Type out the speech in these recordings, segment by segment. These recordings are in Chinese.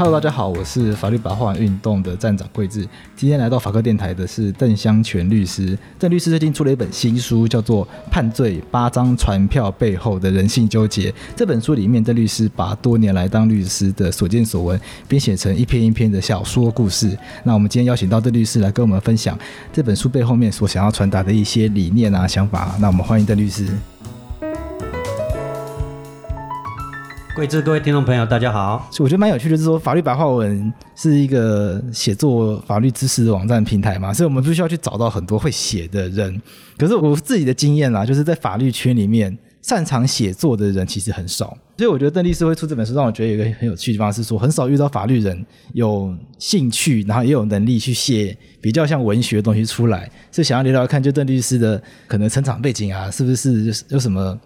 Hello，大家好，我是法律白话运动的站长贵智。今天来到法科电台的是邓湘全律师。邓律师最近出了一本新书，叫做《判罪：八张传票背后的人性纠结》。这本书里面，邓律师把多年来当律师的所见所闻编写成一篇一篇的小说故事。那我们今天邀请到邓律师来跟我们分享这本书背后面所想要传达的一些理念啊、想法。那我们欢迎邓律师。各位听众朋友，大家好。我觉得蛮有趣的，就是说法律白话文是一个写作法律知识的网站平台嘛，所以我们必须要去找到很多会写的人。可是我自己的经验啦，就是在法律圈里面擅长写作的人其实很少。所以我觉得邓律师会出这本书，让我觉得有一个很有趣的地方是说，很少遇到法律人有兴趣，然后也有能力去写比较像文学的东西出来。所以想要聊聊看，就邓律师的可能成长背景啊，是不是有什么？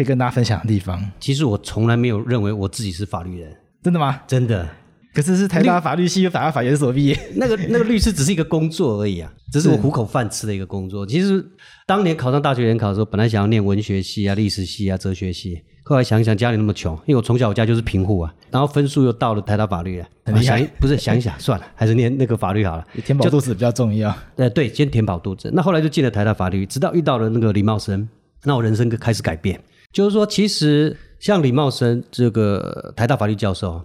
可以跟大家分享的地方。其实我从来没有认为我自己是法律人，真的吗？真的。可是是台大法律系的法律法研所毕业，那个 那个律师只是一个工作而已啊，只是我糊口饭吃的一个工作。其实当年考上大学联考的时候，本来想要念文学系啊、历史系啊、哲学系，后来想一想家里那么穷，因为我从小我家就是贫户啊，然后分数又到了台大法律啊，很厉害。不是想一想 算了，还是念那个法律好了，填饱肚子比较重要。呃，对，先填饱肚子。那后来就进了台大法律，直到遇到了那个李茂生，那我人生就开始改变。就是说，其实像李茂生这个台大法律教授，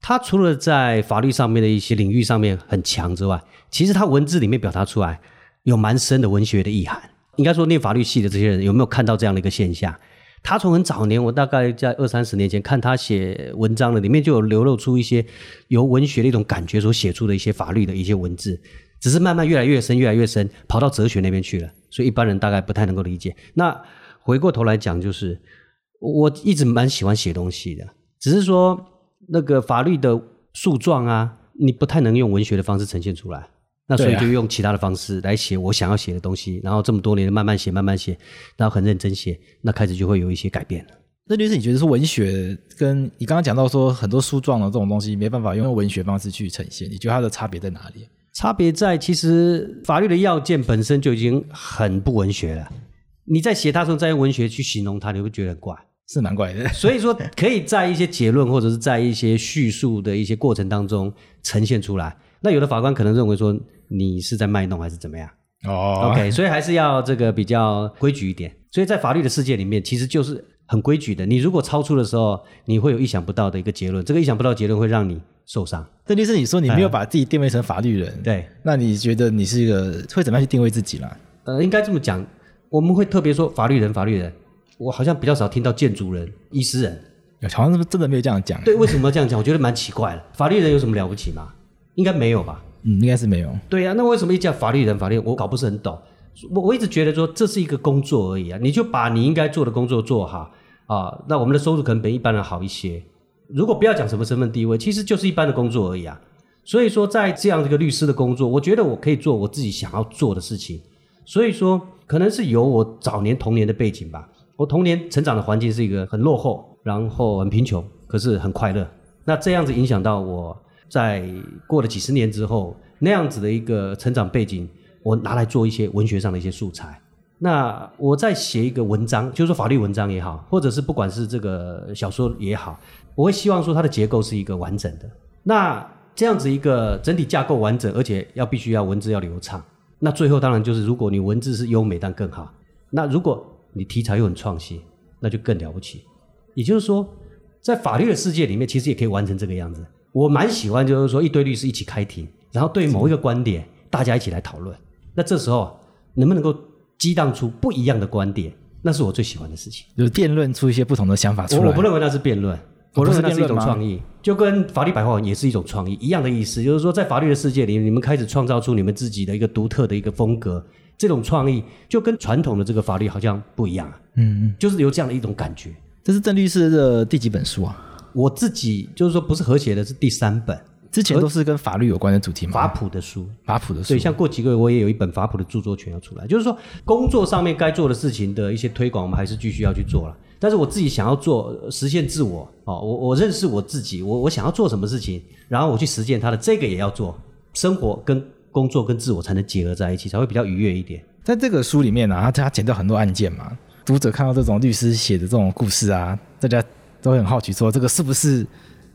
他除了在法律上面的一些领域上面很强之外，其实他文字里面表达出来有蛮深的文学的意涵。应该说，念法律系的这些人有没有看到这样的一个现象？他从很早年，我大概在二三十年前看他写文章的里面，就有流露出一些由文学的一种感觉所写出的一些法律的一些文字，只是慢慢越来越深，越来越深，跑到哲学那边去了，所以一般人大概不太能够理解。那回过头来讲，就是我一直蛮喜欢写东西的，只是说那个法律的诉状啊，你不太能用文学的方式呈现出来，那所以就用其他的方式来写我想要写的东西，然后这么多年慢慢写，慢慢写，然后很认真写，那开始就会有一些改变了。那律师，你觉得是文学跟你刚刚讲到说很多诉状的这种东西没办法用文学方式去呈现，你觉得它的差别在哪里？差别在其实法律的要件本身就已经很不文学了。你在写它时候再用文学去形容它，你会觉得很怪，是蛮怪的。所以说，可以在一些结论或者是在一些叙述的一些过程当中呈现出来。那有的法官可能认为说你是在卖弄还是怎么样？哦，OK，所以还是要这个比较规矩一点。所以在法律的世界里面，其实就是很规矩的。你如果超出的时候，你会有意想不到的一个结论。这个意想不到的结论会让你受伤。邓律师，你说你没有把自己定位成法律人，嗯、对？那你觉得你是一个会怎么样去定位自己啦？呃，应该这么讲。我们会特别说法律人，法律人，我好像比较少听到建筑人、医师人，好像是不是真的没有这样讲？对，为什么要这样讲？我觉得蛮奇怪的。法律人有什么了不起吗？应该没有吧？嗯，应该是没有。对呀、啊，那为什么一叫法律人、法律人？我搞不是很懂。我我一直觉得说这是一个工作而已啊，你就把你应该做的工作做好啊。那我们的收入可能比一般人好一些。如果不要讲什么身份地位，其实就是一般的工作而已啊。所以说，在这样一个律师的工作，我觉得我可以做我自己想要做的事情。所以说，可能是有我早年童年的背景吧。我童年成长的环境是一个很落后，然后很贫穷，可是很快乐。那这样子影响到我在过了几十年之后，那样子的一个成长背景，我拿来做一些文学上的一些素材。那我在写一个文章，就是说法律文章也好，或者是不管是这个小说也好，我会希望说它的结构是一个完整的。那这样子一个整体架构完整，而且要必须要文字要流畅。那最后当然就是，如果你文字是优美，但更好。那如果你题材又很创新，那就更了不起。也就是说，在法律的世界里面，其实也可以完成这个样子。我蛮喜欢，就是说一堆律师一起开庭，然后对某一个观点，大家一起来讨论。那这时候能不能够激荡出不一样的观点？那是我最喜欢的事情，就是辩论出一些不同的想法出来。我，我不认为那是辩论。我认为那是一种创意，就跟法律白话文也是一种创意一样的意思。就是说，在法律的世界里，你们开始创造出你们自己的一个独特的一个风格，这种创意就跟传统的这个法律好像不一样。嗯嗯，就是有这样的一种感觉。这是郑律师的第几本书啊？我自己就是说，不是和谐的，是第三本。之前都是跟法律有关的主题嘛？法普的书，法普的书。对，像过几个月我也有一本法普的著作权要出来。就是说，工作上面该做的事情的一些推广，我们还是继续要去做了。但是我自己想要做实现自我哦，我我认识我自己，我我想要做什么事情，然后我去实践它的这个也要做，生活跟工作跟自我才能结合在一起，才会比较愉悦一点。在这个书里面呢、啊，他他剪掉很多案件嘛，读者看到这种律师写的这种故事啊，大家都很好奇说，这个是不是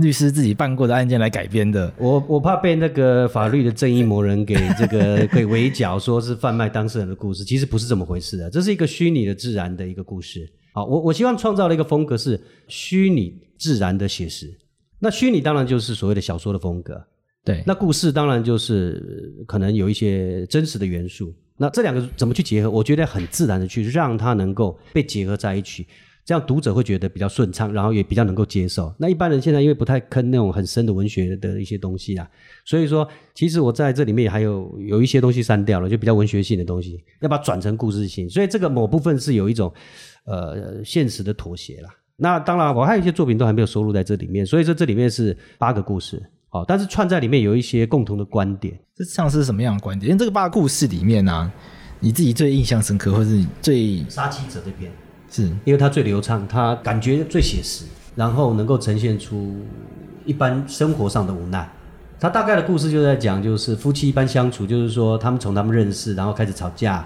律师自己办过的案件来改编的。我我怕被那个法律的正义魔人给这个 给围剿，说是贩卖当事人的故事，其实不是这么回事的，这是一个虚拟的自然的一个故事。好，我我希望创造的一个风格是虚拟自然的写实。那虚拟当然就是所谓的小说的风格，对。那故事当然就是可能有一些真实的元素。那这两个怎么去结合？我觉得很自然的去让它能够被结合在一起，这样读者会觉得比较顺畅，然后也比较能够接受。那一般人现在因为不太坑那种很深的文学的一些东西啊，所以说其实我在这里面还有有一些东西删掉了，就比较文学性的东西，要把它转成故事性。所以这个某部分是有一种呃现实的妥协啦。那当然，我还有一些作品都还没有收录在这里面，所以说这里面是八个故事，哦，但是串在里面有一些共同的观点。这像是什么样的观点？因为这个八个故事里面呢、啊，你自己最印象深刻，或是最杀妻者这篇，是因为它最流畅，它感觉最写实，然后能够呈现出一般生活上的无奈。它大概的故事就在讲，就是夫妻一般相处，就是说他们从他们认识，然后开始吵架。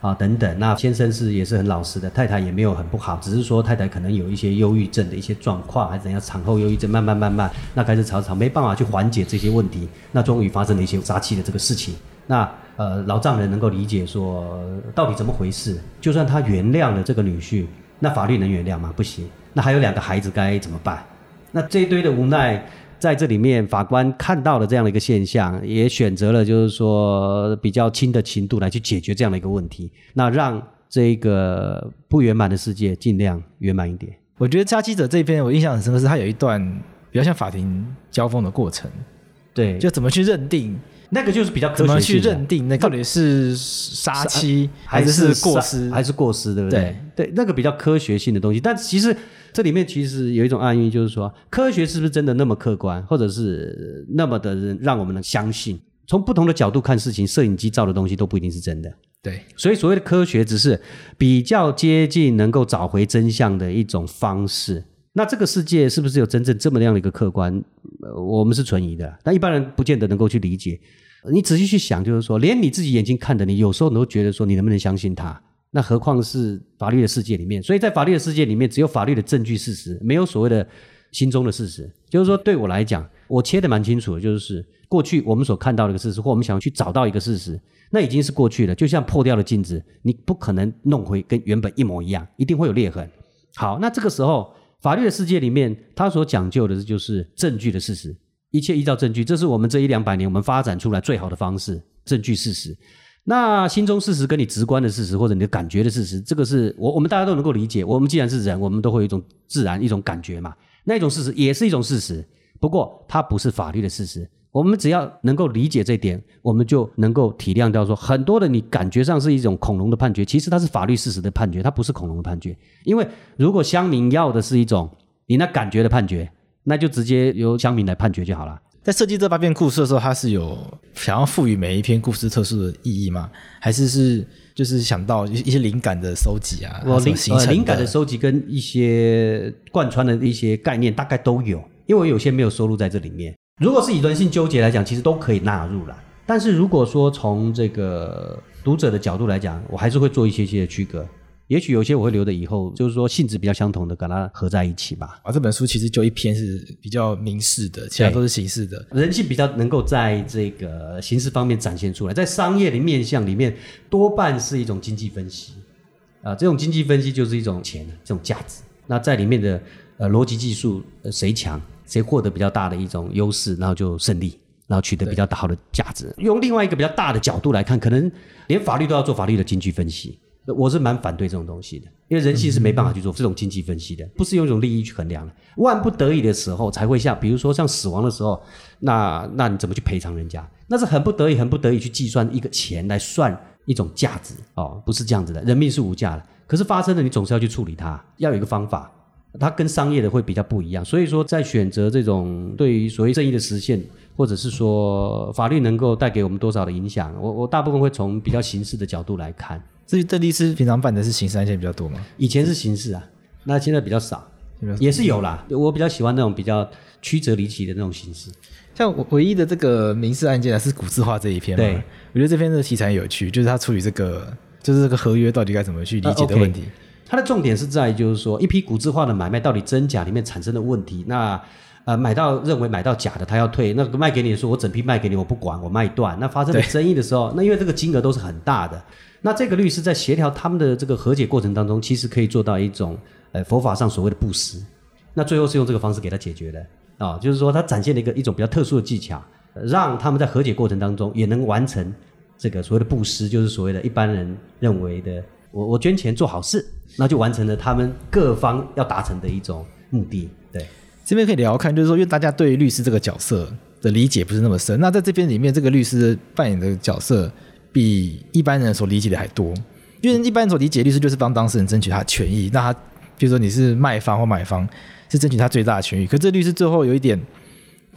啊，等等，那先生是也是很老实的，太太也没有很不好，只是说太太可能有一些忧郁症的一些状况，还是怎样，产后忧郁症，慢慢慢慢，那开始吵吵，没办法去缓解这些问题，那终于发生了一些杀妻的这个事情。那呃，老丈人能够理解说到底怎么回事，就算他原谅了这个女婿，那法律能原谅吗？不行。那还有两个孩子该怎么办？那这一堆的无奈。在这里面，法官看到了这样的一个现象，也选择了就是说比较轻的刑度来去解决这样的一个问题，那让这个不圆满的世界尽量圆满一点。我觉得《杀妻者》这篇我印象很深刻，是他有一段比较像法庭交锋的过程，对，就怎么去认定那个就是比较科学怎么去认定那到底是杀妻还是过失还是过失，对不对？对，对，那个比较科学性的东西，但其实。这里面其实有一种暗喻，就是说科学是不是真的那么客观，或者是那么的让我们能相信？从不同的角度看事情，摄影机照的东西都不一定是真的。对，所以所谓的科学只是比较接近能够找回真相的一种方式。那这个世界是不是有真正这么样的一个客观？呃我们是存疑的，但一般人不见得能够去理解。你仔细去想，就是说，连你自己眼睛看的，你有时候你都觉得说，你能不能相信他？那何况是法律的世界里面，所以在法律的世界里面，只有法律的证据事实，没有所谓的心中的事实。就是说，对我来讲，我切得蛮清楚的，就是过去我们所看到的一个事实，或我们想要去找到一个事实，那已经是过去了。就像破掉的镜子，你不可能弄回跟原本一模一样，一定会有裂痕。好，那这个时候，法律的世界里面，它所讲究的就是证据的事实，一切依照证据，这是我们这一两百年我们发展出来最好的方式，证据事实。那心中事实跟你直观的事实，或者你的感觉的事实，这个是我我们大家都能够理解。我们既然是人，我们都会有一种自然一种感觉嘛。那种事实也是一种事实，不过它不是法律的事实。我们只要能够理解这一点，我们就能够体谅到说，很多的你感觉上是一种恐龙的判决，其实它是法律事实的判决，它不是恐龙的判决。因为如果乡民要的是一种你那感觉的判决，那就直接由乡民来判决就好了。在设计这八篇故事的时候，它是有想要赋予每一篇故事特殊的意义吗？还是是就是想到一一些灵感的收集啊？我灵呃灵感的收集跟一些贯穿的一些概念大概都有，因为我有些没有收录在这里面。如果是以人性纠结来讲，其实都可以纳入了。但是如果说从这个读者的角度来讲，我还是会做一些些的区隔。也许有些我会留着以后，就是说性质比较相同的，把它合在一起吧。啊，这本书其实就一篇是比较明示的，其他都是形式的。人性比较能够在这个形式方面展现出来，在商业的面向里面，多半是一种经济分析啊。这种经济分析就是一种钱，这种价值。那在里面的呃逻辑技术，呃谁强，谁获得比较大的一种优势，然后就胜利，然后取得比较大的价值。用另外一个比较大的角度来看，可能连法律都要做法律的经济分析。我是蛮反对这种东西的，因为人性是没办法去做这种经济分析的，不是用一种利益去衡量的。万不得已的时候才会像，比如说像死亡的时候，那那你怎么去赔偿人家？那是很不得已、很不得已去计算一个钱来算一种价值哦，不是这样子的。人命是无价的，可是发生了，你总是要去处理它，要有一个方法。它跟商业的会比较不一样，所以说在选择这种对于所谓正义的实现，或者是说法律能够带给我们多少的影响，我我大部分会从比较刑事的角度来看。至于邓律师平常办的是刑事案件比较多吗？以前是刑事啊，那现在比较少，也是有啦。我比较喜欢那种比较曲折离奇的那种形式。像我唯一的这个民事案件啊，是古字画这一篇嘛。对，我觉得这篇的题材有趣，就是他处理这个，就是这个合约到底该怎么去理解的问题。okay、的重点是在就是说，一批古字化的买卖到底真假里面产生的问题。那呃买到认为买到假的，他要退，那个卖给你的时候，我整批卖给你，我不管，我卖断。那发生了争议的时候，那因为这个金额都是很大的，那这个律师在协调他们的这个和解过程当中，其实可以做到一种呃佛法上所谓的布施。那最后是用这个方式给他解决的啊、哦，就是说他展现了一个一种比较特殊的技巧，让他们在和解过程当中也能完成这个所谓的布施，就是所谓的一般人认为的我我捐钱做好事，那就完成了他们各方要达成的一种目的。对，这边可以聊看，就是说，因为大家对律师这个角色的理解不是那么深，那在这边里面，这个律师扮演的角色比一般人所理解的还多，因为一般人所理解律师就是帮当事人争取他权益，那他比如说你是卖方或买方。是争取他最大的权益，可这律师最后有一点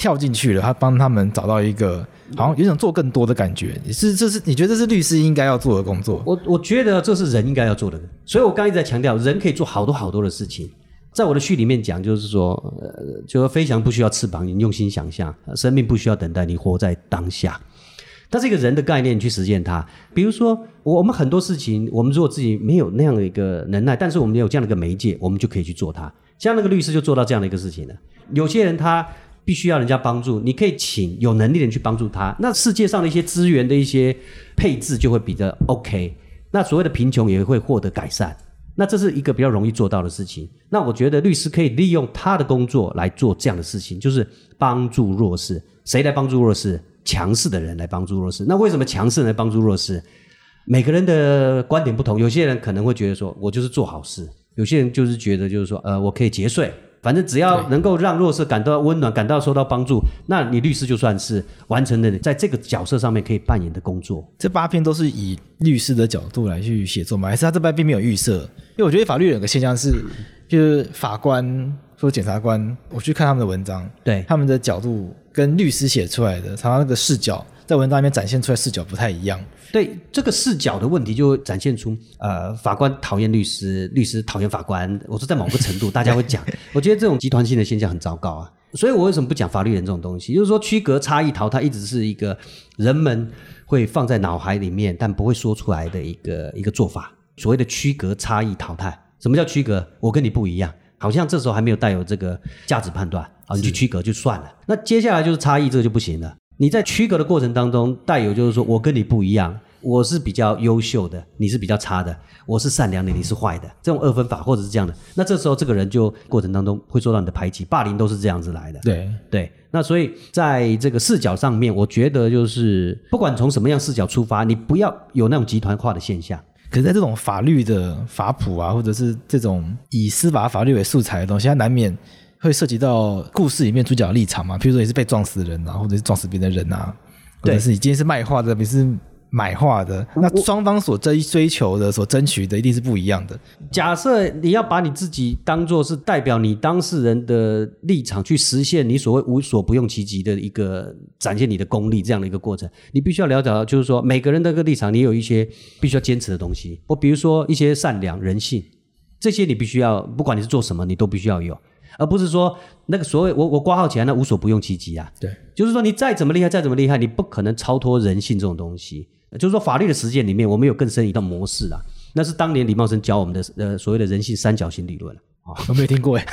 跳进去了，他帮他们找到一个好像有种做更多的感觉。是，这是你觉得这是律师应该要做的工作？我我觉得这是人应该要做的，所以我刚一直在强调，人可以做好多好多的事情。在我的序里面讲，就是说，呃，就说飞翔不需要翅膀，你用心想象；生命不需要等待，你活在当下。但是一个人的概念，去实践它。比如说，我们很多事情，我们如果自己没有那样的一个能耐，但是我们有这样的一个媒介，我们就可以去做它。像那个律师就做到这样的一个事情了。有些人他必须要人家帮助，你可以请有能力的人去帮助他。那世界上的一些资源的一些配置就会比较 OK。那所谓的贫穷也会获得改善。那这是一个比较容易做到的事情。那我觉得律师可以利用他的工作来做这样的事情，就是帮助弱势。谁来帮助弱势？强势的人来帮助弱势，那为什么强势来帮助弱势？每个人的观点不同，有些人可能会觉得说，我就是做好事；有些人就是觉得就是说，呃，我可以节税，反正只要能够让弱势感到温暖，感到受到帮助，那你律师就算是完成了在这个角色上面可以扮演的工作。这八篇都是以律师的角度来去写作吗？还是他这边并没有预设？因为我觉得法律有个现象是，就是法官或者检察官，我去看他们的文章，对他们的角度。跟律师写出来的，常常那个视角在文章里面展现出来视角不太一样。对这个视角的问题，就会展现出呃，法官讨厌律师，律师讨厌法官。我说在某个程度，大家会讲，我觉得这种集团性的现象很糟糕啊。所以我为什么不讲法律人这种东西？就是说区隔差异淘汰一直是一个人们会放在脑海里面，但不会说出来的一个一个做法。所谓的区隔差异淘汰，什么叫区隔？我跟你不一样。好像这时候还没有带有这个价值判断啊，你去区隔就算了。那接下来就是差异，这个就不行了。你在区隔的过程当中，带有就是说我跟你不一样，我是比较优秀的，你是比较差的，我是善良的，你是坏的，这种二分法或者是这样的。那这时候这个人就过程当中会受到你的排挤、霸凌，都是这样子来的。对对。那所以在这个视角上面，我觉得就是不管从什么样视角出发，你不要有那种集团化的现象。可是，在这种法律的法谱啊，或者是这种以司法法律为素材的东西，它难免会涉及到故事里面主角的立场嘛。比如说，你是被撞死的人啊，或者是撞死别的人啊，或者是你今天是卖画的，你是。买画的，那双方所追追求的、所争取的一定是不一样的。假设你要把你自己当做是代表你当事人的立场去实现你所谓无所不用其极的一个展现你的功力这样的一个过程，你必须要了解到，就是说每个人的个立场，你有一些必须要坚持的东西。我比如说一些善良、人性这些，你必须要不管你是做什么，你都必须要有，而不是说那个所谓我我挂号起来那无所不用其极啊。对，就是说你再怎么厉害，再怎么厉害，你不可能超脱人性这种东西。就是说，法律的实践里面，我们有更深一道模式啊。那是当年李茂生教我们的呃所谓的人性三角形理论啊，我没有听过哎，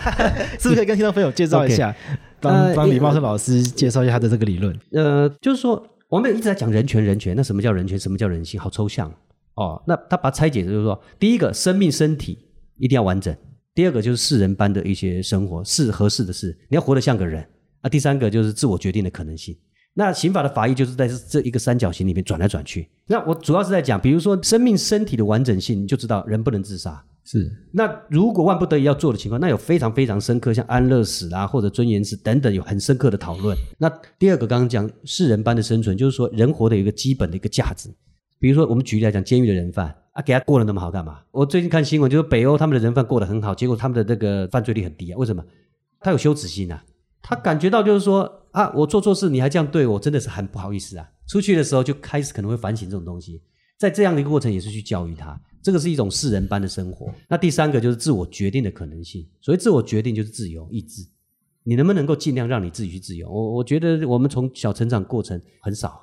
是不是可以跟听众朋友介绍一下，帮帮李茂生老师介绍一下他的这个理论？呃，就是说，我们一直在讲人权，人权，那什么叫人权？什么叫人性？好抽象哦。那他把它拆解，就是说，第一个，生命身体一定要完整；第二个，就是世人般的一些生活，是合适的事，你要活得像个人啊；第三个，就是自我决定的可能性。那刑法的法益就是在这一个三角形里面转来转去。那我主要是在讲，比如说生命身体的完整性，你就知道人不能自杀。是。那如果万不得已要做的情况，那有非常非常深刻，像安乐死啊或者尊严死等等，有很深刻的讨论。那第二个刚刚讲世人般的生存，就是说人活的有一个基本的一个价值。比如说我们举例来讲，监狱的人犯啊，给他过得那么好干嘛？我最近看新闻，就是北欧他们的人犯过得很好，结果他们的这个犯罪率很低啊。为什么？他有羞耻心啊。他感觉到就是说啊，我做错事你还这样对我，真的是很不好意思啊。出去的时候就开始可能会反省这种东西，在这样的一个过程也是去教育他，这个是一种世人般的生活。那第三个就是自我决定的可能性，所以自我决定就是自由意志，你能不能够尽量让你自己去自由？我我觉得我们从小成长过程很少，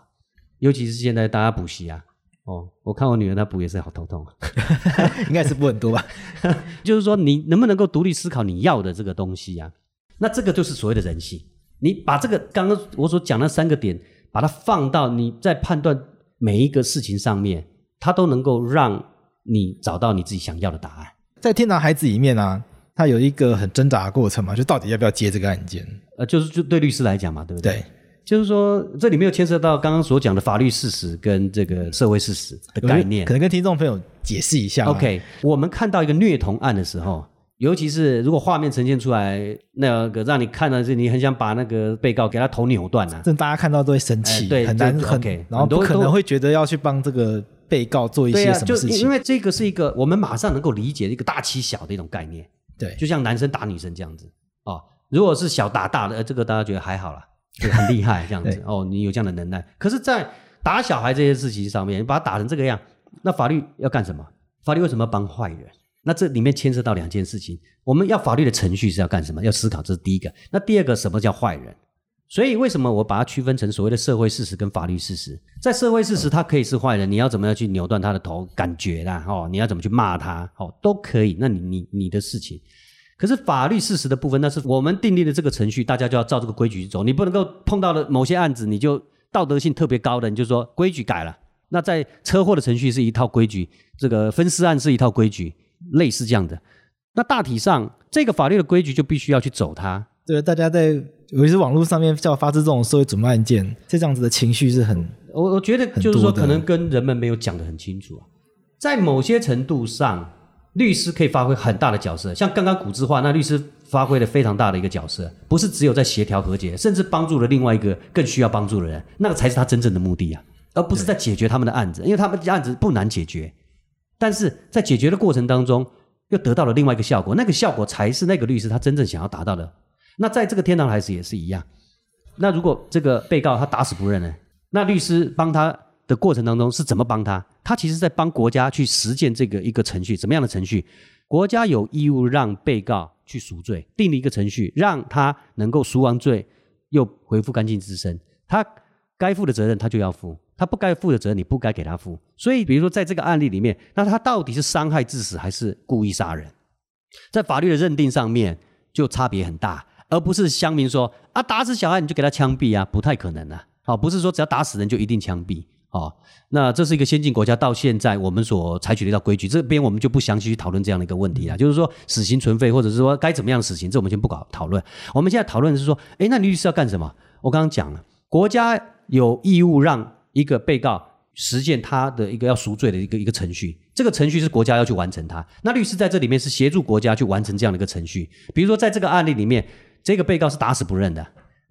尤其是现在大家补习啊，哦，我看我女儿她补也是好头痛啊，应该是补很多吧？就是说你能不能够独立思考你要的这个东西啊？那这个就是所谓的人性。你把这个刚刚我所讲的三个点，把它放到你在判断每一个事情上面，它都能够让你找到你自己想要的答案。在天堂孩子里面啊，他有一个很挣扎的过程嘛，就到底要不要接这个案件？呃，就是就对律师来讲嘛，对不对？对，就是说这里面有牵涉到刚刚所讲的法律事实跟这个社会事实的概念，可能跟听众朋友解释一下。OK，我们看到一个虐童案的时候。尤其是如果画面呈现出来，那个让你看到是，你很想把那个被告给他头扭断啊！这大家看到都会生气，哎、对，很难很，然后不可能会觉得要去帮这个被告做一些什么事情。就因为这个是一个我们马上能够理解的一个大欺小的一种概念。对，就像男生打女生这样子哦。如果是小打大的，这个大家觉得还好啦，就很厉害这样子 哦。你有这样的能耐，可是，在打小孩这些事情上面，你把他打成这个样，那法律要干什么？法律为什么要帮坏人？那这里面牵涉到两件事情，我们要法律的程序是要干什么？要思考，这是第一个。那第二个，什么叫坏人？所以为什么我把它区分成所谓的社会事实跟法律事实？在社会事实，他可以是坏人，你要怎么样去扭断他的头，感觉啦，哦，你要怎么去骂他，哦，都可以。那你你你的事情。可是法律事实的部分，那是我们订立的这个程序，大家就要照这个规矩去走。你不能够碰到了某些案子，你就道德性特别高的，你就说规矩改了。那在车祸的程序是一套规矩，这个分尸案是一套规矩。类似这样的，那大体上这个法律的规矩就必须要去走它。对，大家在尤其是网络上面叫发生这种社会瞩目案件，这样子的情绪是很，我我觉得就是说可能跟人们没有讲得很清楚啊。在某些程度上，律师可以发挥很大的角色，像刚刚古之化，那律师发挥了非常大的一个角色，不是只有在协调和解，甚至帮助了另外一个更需要帮助的人，那个才是他真正的目的啊，而不是在解决他们的案子，因为他们的案子不难解决。但是在解决的过程当中，又得到了另外一个效果，那个效果才是那个律师他真正想要达到的。那在这个天堂孩子也是一样。那如果这个被告他打死不认呢？那律师帮他的过程当中是怎么帮他？他其实在帮国家去实践这个一个程序，怎么样的程序？国家有义务让被告去赎罪，定了一个程序，让他能够赎完罪，又恢复干净自身。他该负的责任他就要负。他不该负的责任，你不该给他负。所以，比如说在这个案例里面，那他到底是伤害致死还是故意杀人，在法律的认定上面就差别很大，而不是乡民说啊，打死小孩你就给他枪毙啊，不太可能啊。好，不是说只要打死人就一定枪毙。哦，那这是一个先进国家到现在我们所采取的一套规矩，这边我们就不详细去讨论这样的一个问题了。就是说死刑存废，或者是说该怎么样死刑，这我们先不搞讨论。我们现在讨论的是说，诶，那律师要干什么？我刚刚讲了，国家有义务让。一个被告实现他的一个要赎罪的一个一个程序，这个程序是国家要去完成它。那律师在这里面是协助国家去完成这样的一个程序。比如说，在这个案例里面，这个被告是打死不认的。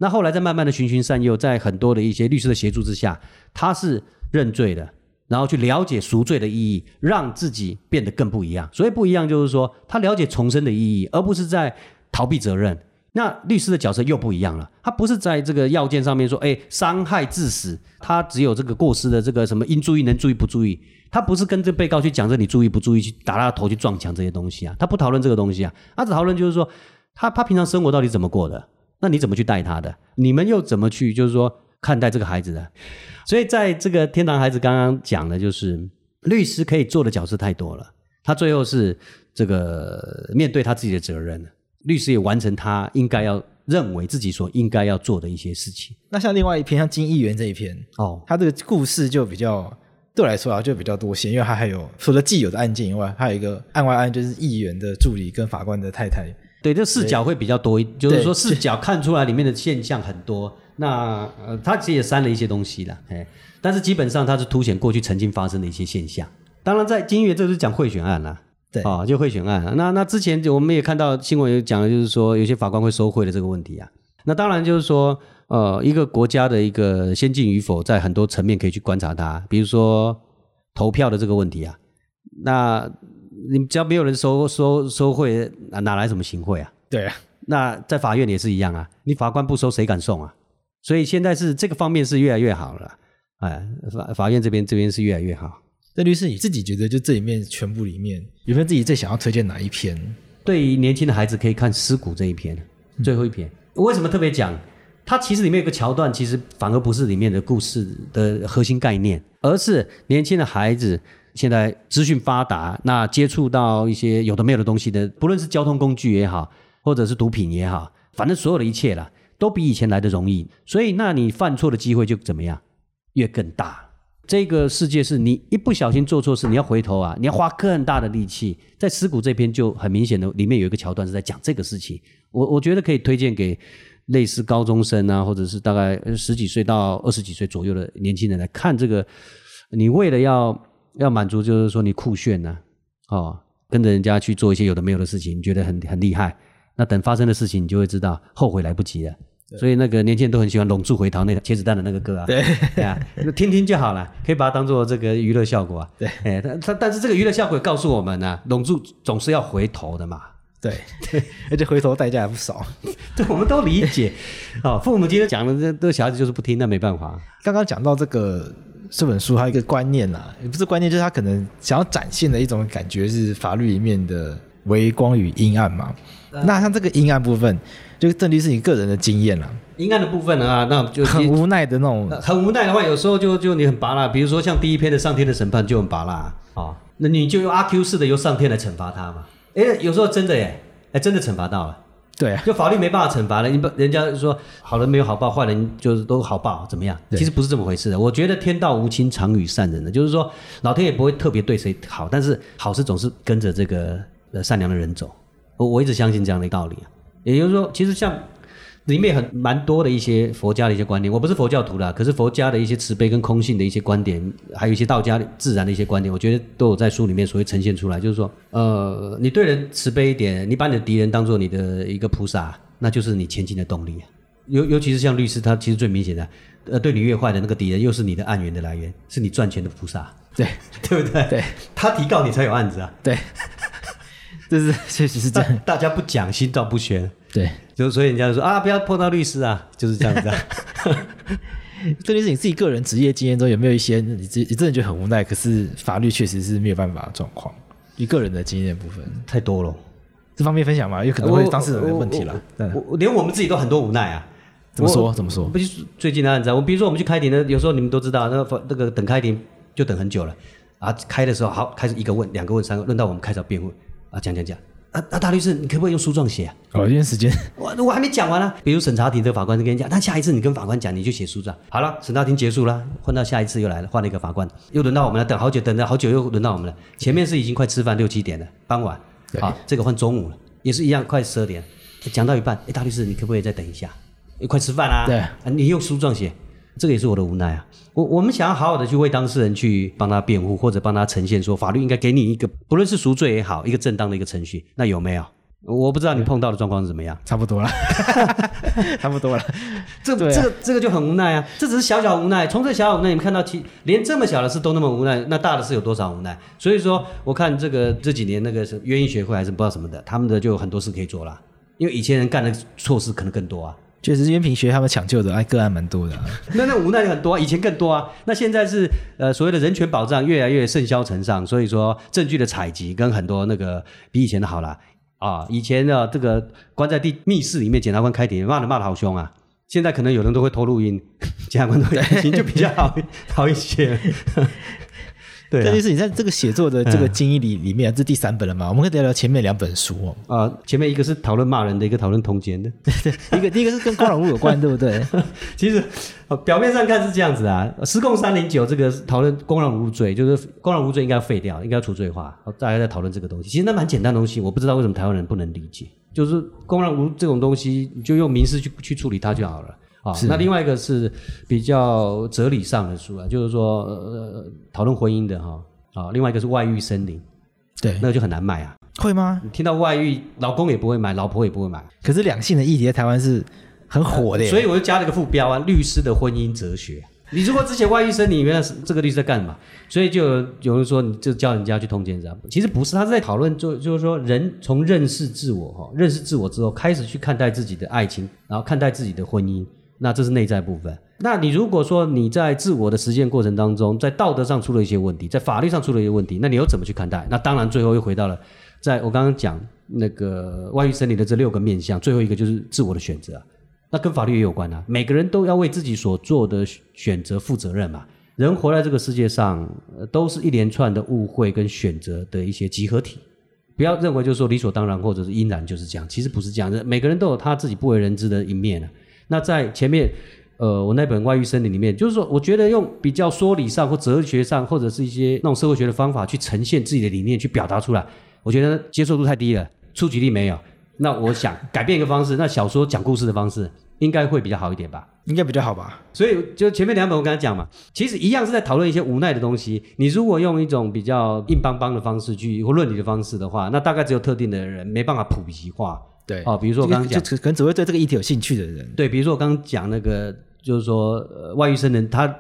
那后来在慢慢的循循善诱，在很多的一些律师的协助之下，他是认罪的，然后去了解赎罪的意义，让自己变得更不一样。所以不一样就是说，他了解重生的意义，而不是在逃避责任。那律师的角色又不一样了，他不是在这个要件上面说，哎，伤害致死，他只有这个过失的这个什么应注意能注意不注意，他不是跟这被告去讲这你注意不注意去打他的头去撞墙这些东西啊，他不讨论这个东西啊，他只讨论就是说他他平常生活到底怎么过的，那你怎么去带他的，你们又怎么去就是说看待这个孩子的，所以在这个天堂孩子刚刚讲的就是律师可以做的角色太多了，他最后是这个面对他自己的责任。律师也完成他应该要认为自己所应该要做的一些事情。那像另外一篇，像金议员这一篇，哦，他这个故事就比较对我来说啊，就比较多些，因为他还有除了既有的案件以外，还有一个案外案，就是议员的助理跟法官的太太。对，这视角会比较多一，就是说视角看出来里面的现象很多。那呃，他其实也删了一些东西了，哎，但是基本上他是凸显过去曾经发生的一些现象。当然，在金议员这是讲贿选案了。对啊、哦，就贿选案。那那之前我们也看到新闻有讲的，就是说有些法官会收贿的这个问题啊。那当然就是说，呃，一个国家的一个先进与否，在很多层面可以去观察它。比如说投票的这个问题啊，那你只要没有人收收收贿，哪哪来什么行贿啊？对啊。那在法院也是一样啊，你法官不收，谁敢送啊？所以现在是这个方面是越来越好了。哎，法法院这边这边是越来越好。这律师，你自己觉得就这里面全部里面，有没有自己最想要推荐哪一篇？对于年轻的孩子，可以看《尸骨》这一篇，最后一篇。我为什么特别讲？它其实里面有个桥段，其实反而不是里面的故事的核心概念，而是年轻的孩子现在资讯发达，那接触到一些有的没有的东西的，不论是交通工具也好，或者是毒品也好，反正所有的一切啦，都比以前来的容易。所以，那你犯错的机会就怎么样？越更大。这个世界是你一不小心做错事，你要回头啊，你要花更大的力气。在尸骨这篇就很明显的，里面有一个桥段是在讲这个事情。我我觉得可以推荐给类似高中生啊，或者是大概十几岁到二十几岁左右的年轻人来看这个。你为了要要满足，就是说你酷炫呐、啊，哦，跟着人家去做一些有的没有的事情，你觉得很很厉害。那等发生的事情，你就会知道后悔来不及了。所以那个年轻人都很喜欢《龙柱回逃》那茄子蛋的那个歌啊，对，对啊，听听就好了，可以把它当做这个娱乐效果啊。对，哎，但但但是这个娱乐效果告诉我们呢、啊，龙柱总是要回头的嘛。对，对，而且回头代价还不少。这我们都理解。哦，父母今天讲的这这个小孩子就是不听，那没办法。刚刚讲到这个这本书，还有一个观念啦，也不是观念，就是他可能想要展现的一种感觉是法律里面的微光与阴暗嘛。那像这个阴暗部分。就是郑律师你个人的经验了，阴暗的部分啊，那就很无奈的那种，很无奈的话，有时候就就你很拔啦，比如说像第一篇的上天的审判就很拔啦啊、哦，那你就用阿 Q 式的由上天来惩罚他嘛，哎，有时候真的耶，哎，真的惩罚到了，对、啊，就法律没办法惩罚了，你不人家说好人没有好报，坏人就是都好报，怎么样？其实不是这么回事的，我觉得天道无亲，常与善人的，就是说老天也不会特别对谁好，但是好事总是跟着这个呃善良的人走，我我一直相信这样的道理啊。也就是说，其实像里面很蛮多的一些佛家的一些观念，我不是佛教徒啦，可是佛家的一些慈悲跟空性的一些观点，还有一些道家自然的一些观点，我觉得都有在书里面所谓呈现出来。就是说，呃，你对人慈悲一点，你把你的敌人当做你的一个菩萨，那就是你前进的动力。尤尤其是像律师，他其实最明显的，呃，对你越坏的那个敌人，又是你的案源的来源，是你赚钱的菩萨，对 对不对？对，他提告你才有案子啊，对。这是确实是这样，大家不讲，心照不宣。对，就所以人家就说啊，不要碰到律师啊，就是这样子啊。这就是你自己个人职业经验中有没有一些你自你真的觉得很无奈，可是法律确实是没有办法的状况？你个人的经验部分太多了，这方面分享嘛，有可能会当事人的问题了。我，我连我们自己都很多无奈啊。怎么说？怎么说？不是最近的案子啊，我比如说我们去开庭呢，有时候你们都知道，那个那个等开庭就等很久了啊。开的时候好，开始一个问，两个问，三个，轮到我们开始辩护。啊，讲讲讲，啊啊，大律师，你可不可以用书状写啊？哦，因为时间，我我还没讲完呢、啊。比如审查庭的法官就跟你讲，那下一次你跟法官讲，你就写书状。好了，审查庭结束了，换到下一次又来了，换了一个法官，又轮到我们了。等好久，等了好久，又轮到我们了。前面是已经快吃饭六七点了，傍晚，好，这个换中午了，也是一样，快十二点。讲到一半，哎，大律师，你可不可以再等一下？快吃饭啦。对，啊，你用书状写。这个也是我的无奈啊！我我们想要好好的去为当事人去帮他辩护，或者帮他呈现说法律应该给你一个不论是赎罪也好，一个正当的一个程序，那有没有？我不知道你碰到的状况是怎么样？差不多了，差不多了。这、啊、这个这个就很无奈啊！这只是小小无奈，从这小小无奈，你们看到其连这么小的事都那么无奈，那大的事有多少无奈？所以说，我看这个这几年那个是冤狱学会还是不知道什么的，他们的就有很多事可以做了，因为以前人干的错事可能更多啊。确实，冤平学他们抢救的哎个案蛮多的，那那无奈很多，啊，以前更多啊。那现在是呃所谓的人权保障越来越甚嚣尘上，所以说证据的采集跟很多那个比以前的好了啊。以前的这个关在地密室里面，检察官开庭骂的骂的好凶啊。现在可能有人都会偷录音，检察官都会开庭就比较好好一些。对，这就是你在这个写作的这个经历里里面，这是第三本了嘛？我们可以聊聊前面两本书哦。啊，前面一个是讨论骂人的，一个讨论通奸的。对对，一个第一个是跟公扰物有关，对不对？其实表面上看是这样子啊。失控三零九这个讨论公扰无罪，就是公扰无罪应该要废掉，应该要除罪化。大家在讨论这个东西，其实那蛮简单的东西，我不知道为什么台湾人不能理解。就是公然无这种东西，你就用民事去去处理它就好了。啊，那另外一个是比较哲理上的书啊，就是说呃讨论婚姻的哈啊，另外一个是外遇森林，对，那个就很难卖啊，会吗？你听到外遇，老公也不会买，老婆也不会买，可是两性的议题在台湾是很火的，所以我就加了一个副标啊，律师的婚姻哲学。你如果之前外遇森林，原来是这个律师在干嘛？所以就有人说你就叫人家去通奸这样，其实不是，他是在讨论就就是说人从认识自我哈，认识自我之后开始去看待自己的爱情，然后看待自己的婚姻。那这是内在部分。那你如果说你在自我的实践过程当中，在道德上出了一些问题，在法律上出了一些问题，那你又怎么去看待？那当然最后又回到了，在我刚刚讲那个外遇森林的这六个面向，最后一个就是自我的选择。那跟法律也有关啊，每个人都要为自己所做的选择负责任嘛。人活在这个世界上，都是一连串的误会跟选择的一些集合体。不要认为就是说理所当然或者是应然就是这样，其实不是这样，每个人都有他自己不为人知的一面啊。那在前面，呃，我那本《外遇森林》里面，就是说，我觉得用比较说理上或哲学上，或者是一些那种社会学的方法去呈现自己的理念，去表达出来，我觉得接受度太低了，出局率没有。那我想改变一个方式，那小说讲故事的方式应该会比较好一点吧？应该比较好吧？所以就前面两本我跟他讲嘛，其实一样是在讨论一些无奈的东西。你如果用一种比较硬邦邦的方式去或论理的方式的话，那大概只有特定的人没办法普及化。对，哦，比如说我刚刚讲，就可能只会对这个议题有兴趣的人。对，比如说我刚刚讲那个，就是说，呃，外遇生人，他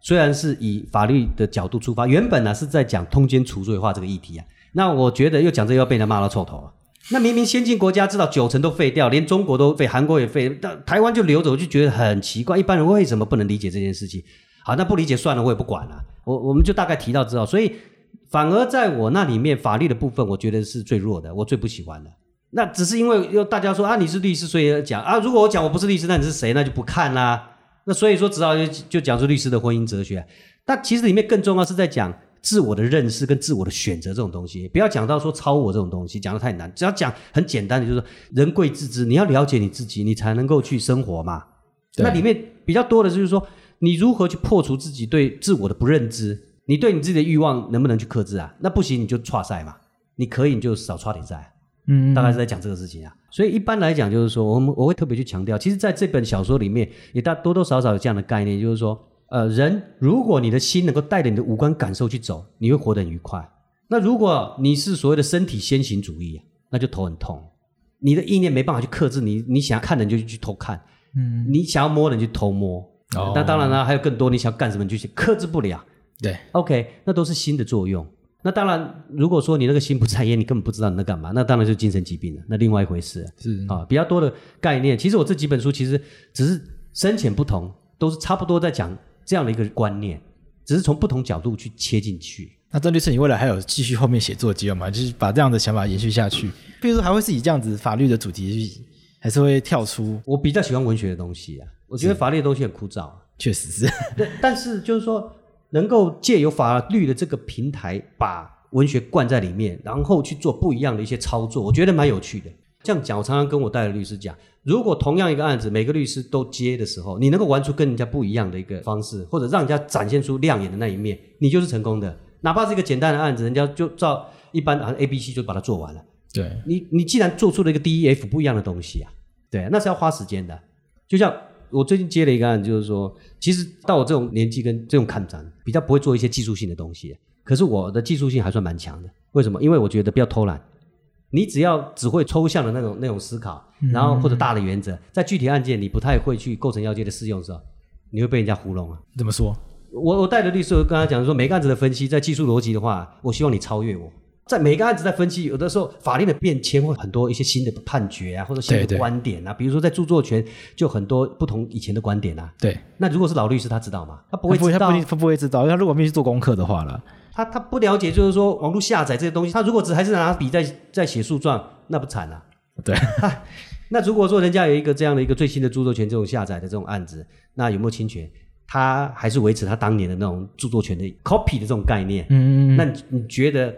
虽然是以法律的角度出发，原本呢是在讲通奸除罪化这个议题啊。那我觉得又讲这又要被人骂到臭头啊。那明明先进国家知道九成都废掉，连中国都废，韩国也废，但台湾就留着，我就觉得很奇怪，一般人为什么不能理解这件事情？好，那不理解算了，我也不管了。我我们就大概提到知道，所以反而在我那里面法律的部分，我觉得是最弱的，我最不喜欢的。那只是因为要大家说啊，你是律师，所以要讲啊。如果我讲我不是律师，那你是谁？那就不看啦。那所以说，只好就就讲出律师的婚姻哲学。但其实里面更重要是在讲自我的认识跟自我的选择这种东西。不要讲到说超我这种东西，讲的太难。只要讲很简单的，就是说人贵自知，你要了解你自己，你才能够去生活嘛。那里面比较多的就是说，你如何去破除自己对自我的不认知？你对你自己的欲望能不能去克制啊？那不行，你就挫赛嘛。你可以，你就少挫点赛。嗯，大概是在讲这个事情啊，所以一般来讲就是说，我们我会特别去强调，其实在这本小说里面也大多多少少有这样的概念，就是说，呃，人如果你的心能够带着你的五官感受去走，你会活得很愉快。那如果你是所谓的身体先行主义啊，那就头很痛。你的意念没办法去克制，你你想要看的人就去偷看，嗯，你想要摸的人就偷摸。哦，那当然了，还有更多，你想要干什么你就去克制不了。对，OK，那都是心的作用。那当然，如果说你那个心不在焉，你根本不知道你在干嘛，那当然就是精神疾病了。那另外一回事是啊，比较多的概念。其实我这几本书其实只是深浅不同，都是差不多在讲这样的一个观念，只是从不同角度去切进去。那郑律师，你未来还有继续后面写作机会吗？就是把这样的想法延续下去？比如说，还会是以这样子法律的主题，还是会跳出？我比较喜欢文学的东西啊，我觉得法律的东西很枯燥。确实是。对，但是就是说。能够借由法律的这个平台，把文学灌在里面，然后去做不一样的一些操作，我觉得蛮有趣的。这样讲，我常常跟我带的律师讲，如果同样一个案子，每个律师都接的时候，你能够玩出跟人家不一样的一个方式，或者让人家展现出亮眼的那一面，你就是成功的。哪怕是一个简单的案子，人家就照一般按 A、B、C 就把它做完了。对，你，你既然做出了一个 D、E、F 不一样的东西啊，对，那是要花时间的。就像。我最近接了一个案，就是说，其实到我这种年纪跟这种看展，比较不会做一些技术性的东西。可是我的技术性还算蛮强的。为什么？因为我觉得不要偷懒，你只要只会抽象的那种那种思考，然后或者大的原则，在具体案件你不太会去构成要件的适用的时候，你会被人家糊弄啊。怎么说？我我带的律师我跟他讲说，每个案子的分析，在技术逻辑的话，我希望你超越我。在每个案子在分析，有的时候法律的变迁会很多一些新的判决啊，或者新的观点啊。对对，比如说在著作权就很多不同以前的观点啊。对。那如果是老律师，他知道吗？他不会知道。他不，会知道，因为他如果没去做功课的话了，他他不了解，就是说网络下载这些东西，他如果只还是拿笔在在写诉状，那不惨啊。对。那如果说人家有一个这样的一个最新的著作权这种下载的这种案子，那有没有侵权？他还是维持他当年的那种著作权的 copy 的这种概念。嗯嗯嗯。那你你觉得？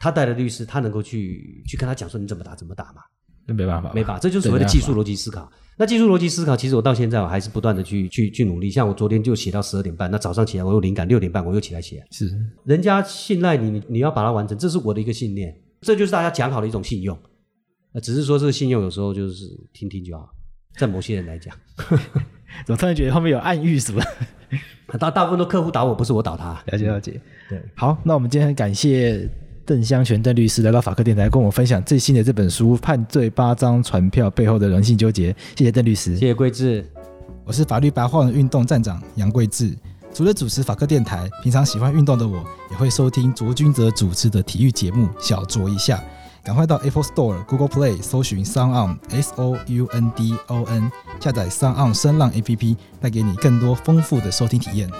他带的律师，他能够去去跟他讲说，你怎么打怎么打嘛？那没办法，没办法，这就是所谓的技术逻辑思考。那技术逻辑思考，其实我到现在我还是不断的去去去努力。像我昨天就写到十二点半，那早上起来我有灵感，六点半我又起来写。是，人家信赖你，你你要把它完成，这是我的一个信念，这就是大家讲好的一种信用。那只是说这个信用有时候就是听听就好，在某些人来讲，我突然觉得后面有暗喻什么？大大部分都客户打我，不是我打他。了解了解，对，好，那我们今天感谢。邓湘泉邓律师来到法客电台，跟我们分享最新的这本书《判罪八张传票背后的人性纠结》。谢谢邓律师，谢谢贵志。我是法律白话文运动站长杨贵志。除了主持法客电台，平常喜欢运动的我，也会收听卓君泽主持的体育节目《小酌一下》。赶快到 Apple Store、Google Play 搜寻 SoundOn S O U N D O N，下载 SoundOn 声浪 APP，带给你更多丰富的收听体验。